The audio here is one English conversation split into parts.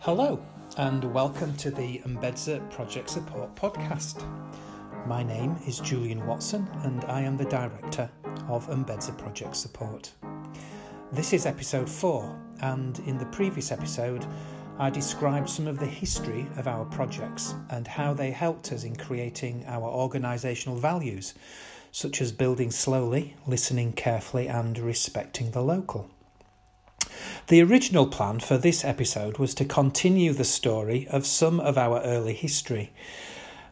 Hello, and welcome to the Mbedza Project Support Podcast. My name is Julian Watson, and I am the Director of Mbedza Project Support. This is episode 4, and in the previous episode, I described some of the history of our projects and how they helped us in creating our organisational values, such as building slowly, listening carefully, and respecting the local. The original plan for this episode was to continue the story of some of our early history.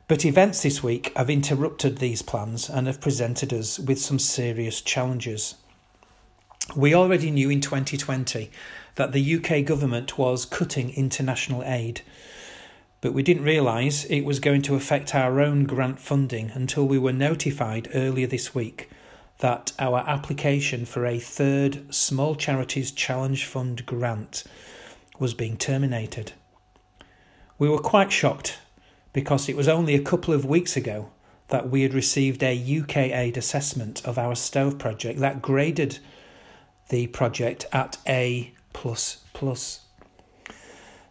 But events this week have interrupted these plans and have presented us with some serious challenges. We already knew in 2020 that the UK government was cutting international aid, but we didn't realise it was going to affect our own grant funding until we were notified earlier this week that our application for a third Small Charities Challenge Fund grant was being terminated. We were quite shocked because it was only a couple of weeks ago that we had received a UK aid assessment of our stove project that graded the project at A.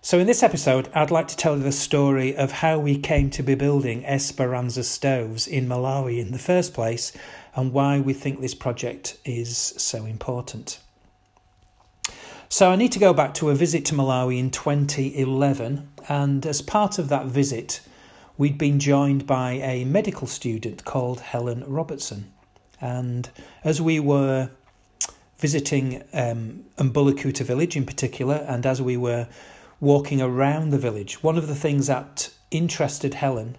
So, in this episode, I'd like to tell you the story of how we came to be building Esperanza stoves in Malawi in the first place and why we think this project is so important. So, I need to go back to a visit to Malawi in 2011, and as part of that visit, we'd been joined by a medical student called Helen Robertson. And as we were visiting um, village in particular, and as we were walking around the village, one of the things that interested Helen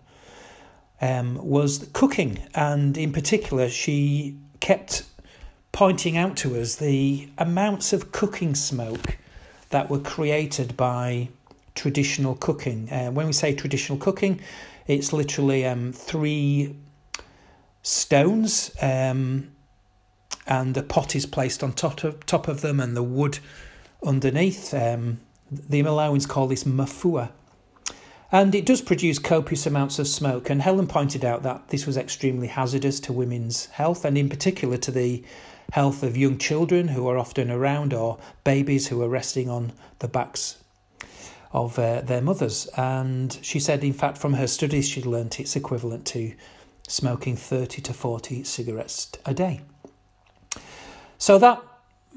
um, was cooking, and in particular, she kept pointing out to us the amounts of cooking smoke that were created by traditional cooking. Uh, when we say traditional cooking, it's literally um, three stones, um, and the pot is placed on top of top of them, and the wood underneath. Um, the Malawans call this mafua, and it does produce copious amounts of smoke. And Helen pointed out that this was extremely hazardous to women's health, and in particular to the health of young children who are often around or babies who are resting on the backs of uh, their mothers. And she said, in fact, from her studies, she'd learnt it's equivalent to smoking 30 to 40 cigarettes a day. So that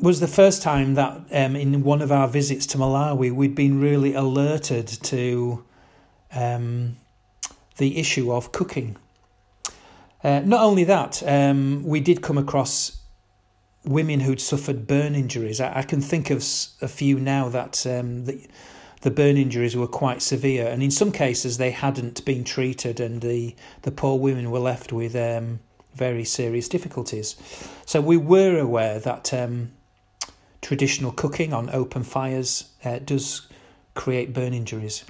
was the first time that um, in one of our visits to Malawi, we'd been really alerted to um, the issue of cooking. Uh, not only that, um, we did come across women who'd suffered burn injuries. I, I can think of a few now that um, the, the burn injuries were quite severe, and in some cases they hadn't been treated, and the, the poor women were left with um, very serious difficulties. So we were aware that um, traditional cooking on open fires uh, does create burn injuries.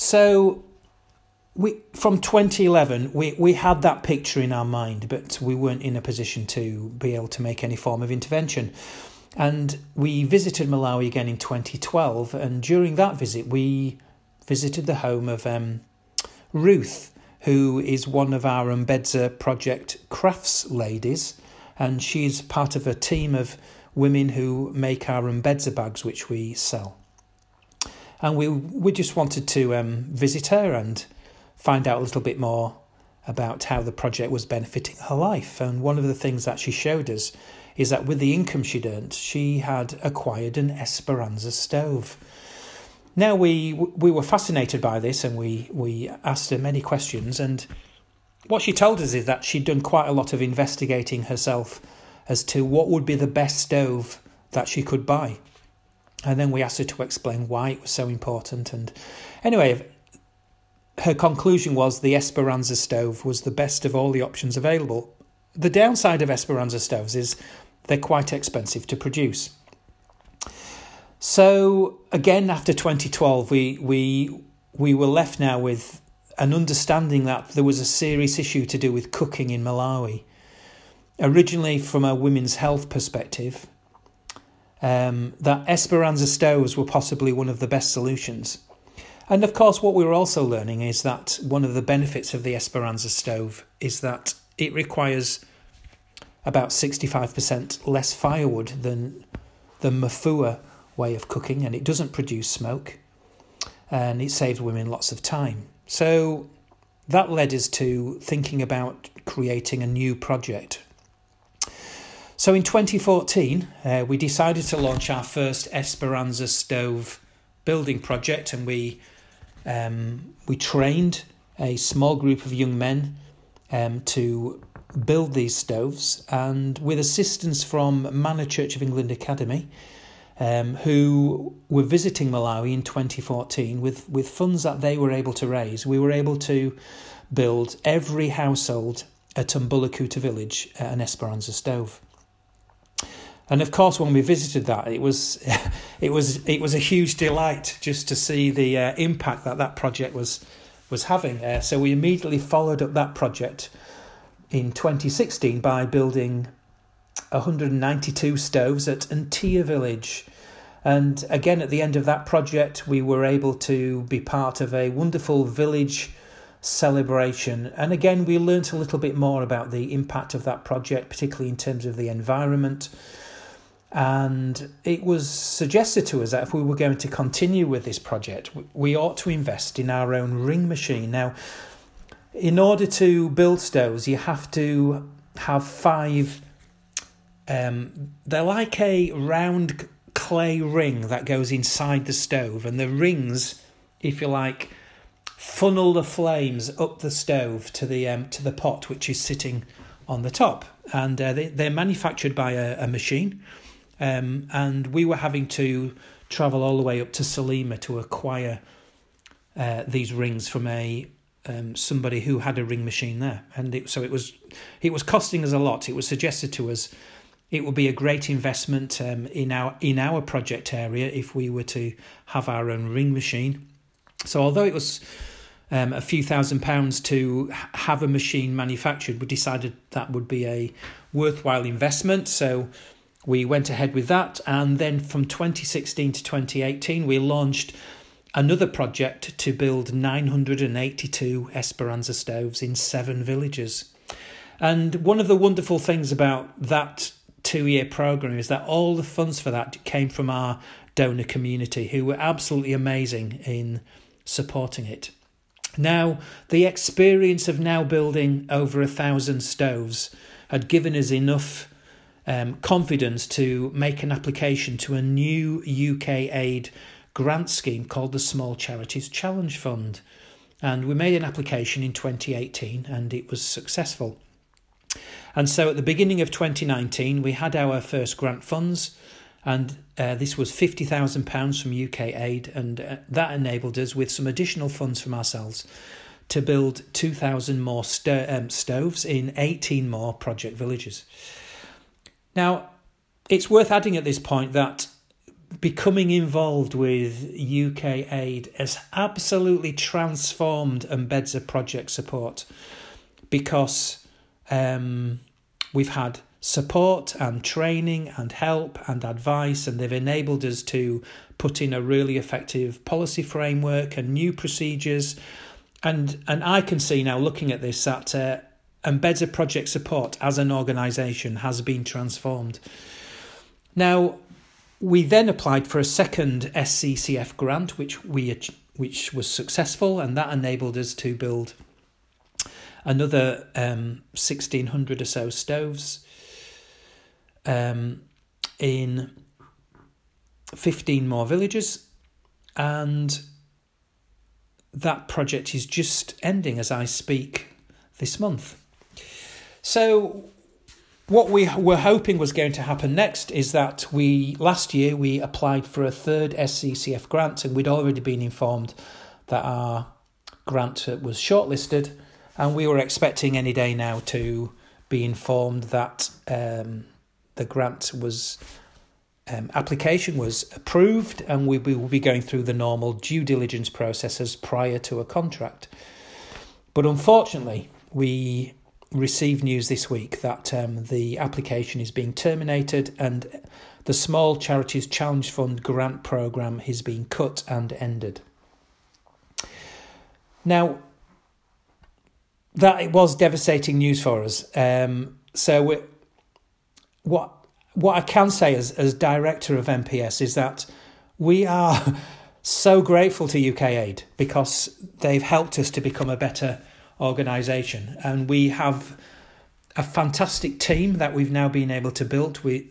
So we from 2011 we, we had that picture in our mind but we weren't in a position to be able to make any form of intervention. And we visited malawi again in 2012 and during that visit we visited the home of um, ruth who is one of our Mbedza project crafts ladies and she's part of a team of women who make our Mbedza bags which we sell and we we just wanted to um, visit her and find out a little bit more about how the project was benefiting her life. And one of the things that she showed us is that with the income she'd earned, she had acquired an Esperanza stove. Now we we were fascinated by this, and we we asked her many questions. And what she told us is that she'd done quite a lot of investigating herself as to what would be the best stove that she could buy. And then we asked her to explain why it was so important. And anyway, her conclusion was the Esperanza stove was the best of all the options available. The downside of Esperanza stoves is they're quite expensive to produce. So again, after 2012, we we we were left now with an understanding that there was a serious issue to do with cooking in Malawi. Originally, from a women's health perspective, um, that Esperanza stoves were possibly one of the best solutions. And of course, what we were also learning is that one of the benefits of the Esperanza stove is that it requires about 65% less firewood than the Mafua way of cooking and it doesn't produce smoke and it saves women lots of time. So that led us to thinking about creating a new project. So in 2014, uh, we decided to launch our first Esperanza stove building project, and we um, we trained a small group of young men um, to build these stoves, and with assistance from Manor Church of England Academy, um, who were visiting Malawi in 2014 with, with funds that they were able to raise, we were able to build every household at Umbulakuta village an Esperanza stove. And of course, when we visited that, it was it was it was a huge delight just to see the uh, impact that that project was was having. Uh, so we immediately followed up that project in 2016 by building 192 stoves at Antia village. And again, at the end of that project, we were able to be part of a wonderful village celebration. And again, we learnt a little bit more about the impact of that project, particularly in terms of the environment. And it was suggested to us that if we were going to continue with this project, we ought to invest in our own ring machine. Now, in order to build stoves, you have to have five. Um, they're like a round clay ring that goes inside the stove, and the rings, if you like, funnel the flames up the stove to the um, to the pot which is sitting on the top, and uh, they, they're manufactured by a, a machine, um, and we were having to travel all the way up to Salima to acquire uh, these rings from a um, somebody who had a ring machine there, and it, so it was it was costing us a lot. It was suggested to us it would be a great investment um, in our in our project area if we were to have our own ring machine. So although it was um, a few thousand pounds to have a machine manufactured, we decided that would be a worthwhile investment. So we went ahead with that, and then from 2016 to 2018, we launched another project to build 982 Esperanza stoves in seven villages. And one of the wonderful things about that two year program is that all the funds for that came from our donor community who were absolutely amazing in supporting it. Now, the experience of now building over a thousand stoves had given us enough um, confidence to make an application to a new UK aid grant scheme called the Small Charities Challenge Fund. And we made an application in 2018 and it was successful. And so at the beginning of 2019, we had our first grant funds, and uh, this was £50,000 from UK Aid, and uh, that enabled us, with some additional funds from ourselves, to build 2,000 more sto- um, stoves in 18 more project villages. Now, it's worth adding at this point that becoming involved with UK Aid has absolutely transformed Mbedza project support because um, we've had support and training and help and advice, and they've enabled us to put in a really effective policy framework and new procedures. And and I can see now, looking at this, that uh, Mbedza Project Support as an organisation has been transformed. Now, we then applied for a second SCCF grant, which we which was successful, and that enabled us to build another um, 1600 or so stoves um, in 15 more villages and that project is just ending as I speak this month. So what we were hoping was going to happen next is that we last year we applied for a third SCCF grant and we'd already been informed that our grant was shortlisted and we were expecting any day now to be informed that um, the grant was um, application was approved and we will be going through the normal due diligence processes prior to a contract. But unfortunately, we received news this week that um, the application is being terminated and the Small Charities Challenge Fund grant program is being cut and ended. Now, that it was devastating news for us. Um, so what what I can say as as director of MPS is that we are so grateful to UK Aid because they've helped us to become a better organisation. And we have a fantastic team that we've now been able to build with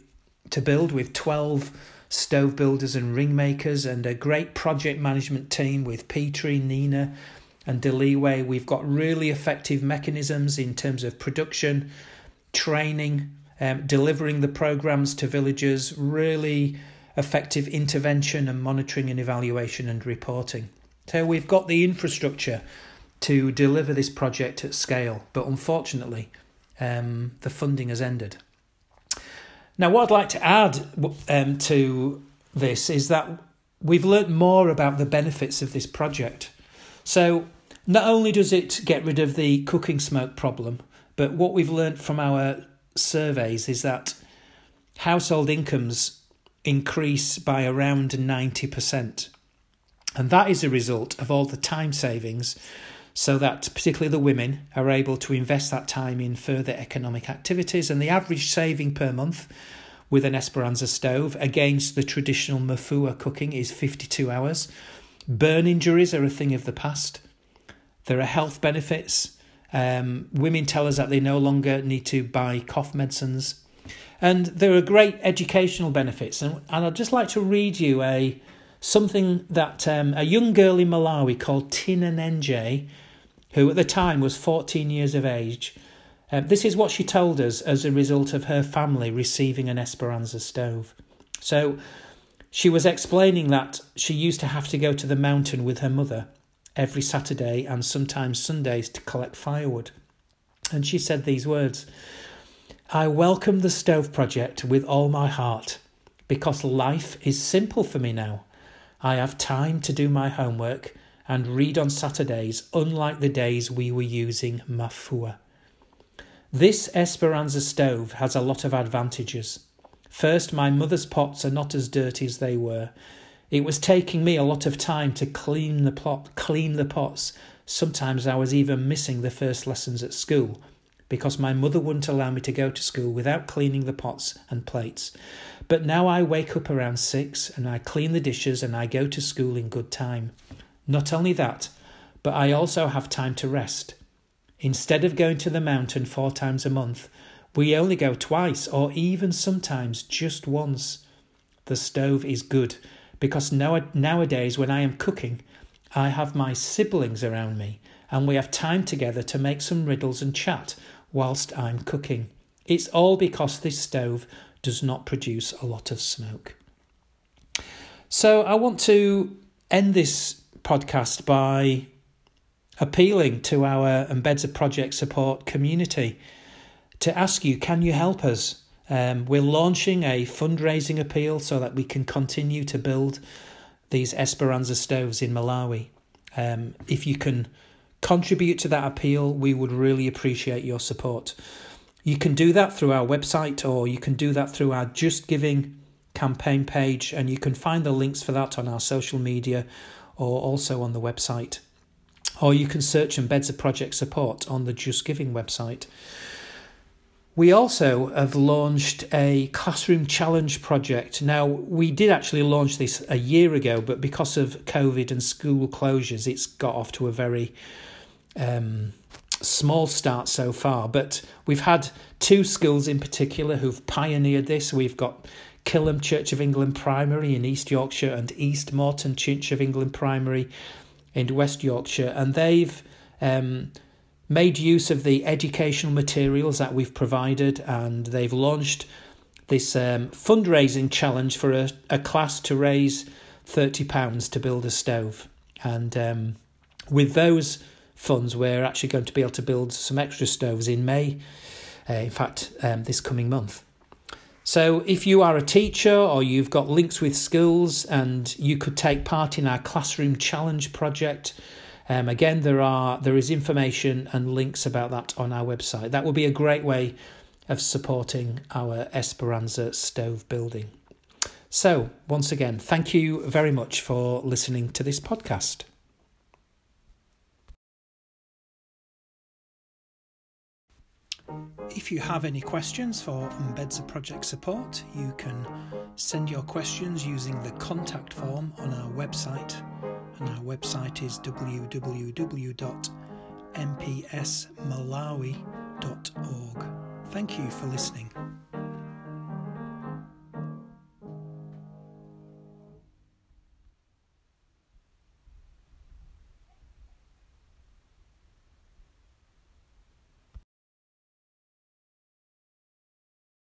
to build with 12 stove builders and ring makers and a great project management team with Petrie, Nina and Deliway. We've got really effective mechanisms in terms of production, training, um, delivering the programs to villagers, really effective intervention and monitoring and evaluation and reporting. So we've got the infrastructure to deliver this project at scale, but unfortunately, um, the funding has ended. Now, what I'd like to add um, to this is that we've learnt more about the benefits of this project. So, not only does it get rid of the cooking smoke problem, but what we've learnt from our surveys is that household incomes increase by around 90%. And that is a result of all the time savings, so that particularly the women are able to invest that time in further economic activities. And the average saving per month with an Esperanza stove against the traditional mafua cooking is 52 hours. Burn injuries are a thing of the past. There are health benefits um, women tell us that they no longer need to buy cough medicines. And there are great educational benefits. And, and I'd just like to read you a something that um, a young girl in Malawi called Tina Nenje, who at the time was 14 years of age, um, this is what she told us as a result of her family receiving an Esperanza stove. So she was explaining that she used to have to go to the mountain with her mother every Saturday and sometimes Sundays to collect firewood. And she said these words I welcome the stove project with all my heart because life is simple for me now. I have time to do my homework and read on Saturdays, unlike the days we were using Mafua. This Esperanza stove has a lot of advantages. First, my mother's pots are not as dirty as they were, it was taking me a lot of time to clean the pot, clean the pots. Sometimes I was even missing the first lessons at school because my mother wouldn't allow me to go to school without cleaning the pots and plates. But now I wake up around six and I clean the dishes and I go to school in good time. Not only that, but I also have time to rest. Instead of going to the mountain four times a month, we only go twice or even sometimes just once. The stove is good because now, nowadays, when I am cooking, I have my siblings around me and we have time together to make some riddles and chat whilst I'm cooking. It's all because this stove does not produce a lot of smoke. So, I want to end this podcast by appealing to our Mbedza Project support community to ask you can you help us? Um, we're launching a fundraising appeal so that we can continue to build these Esperanza stoves in Malawi. Um, if you can contribute to that appeal, we would really appreciate your support. You can do that through our website or you can do that through our Just Giving campaign page, and you can find the links for that on our social media or also on the website. Or you can search Mbedza Project Support on the Just Giving website. We also have launched a classroom challenge project. Now, we did actually launch this a year ago, but because of COVID and school closures, it's got off to a very um, small start so far. But we've had two schools in particular who've pioneered this. We've got Kilham Church of England Primary in East Yorkshire and East Morton Church of England Primary in West Yorkshire, and they've um, made use of the educational materials that we've provided, and they've launched this um, fundraising challenge for a, a class to raise £30 to build a stove. And um, with those funds, we're actually going to be able to build some extra stoves in May, uh, in fact, um, this coming month. So, if you are a teacher or you've got links with schools and you could take part in our classroom challenge project, um, again, there are there is information and links about that on our website. That would be a great way of supporting our Esperanza stove building. So, once again, thank you very much for listening to this podcast. If you have any questions for Mbedza Project support, you can send your questions using the contact form on our website, and our website is www.mpsmalawi.org. Thank you for listening.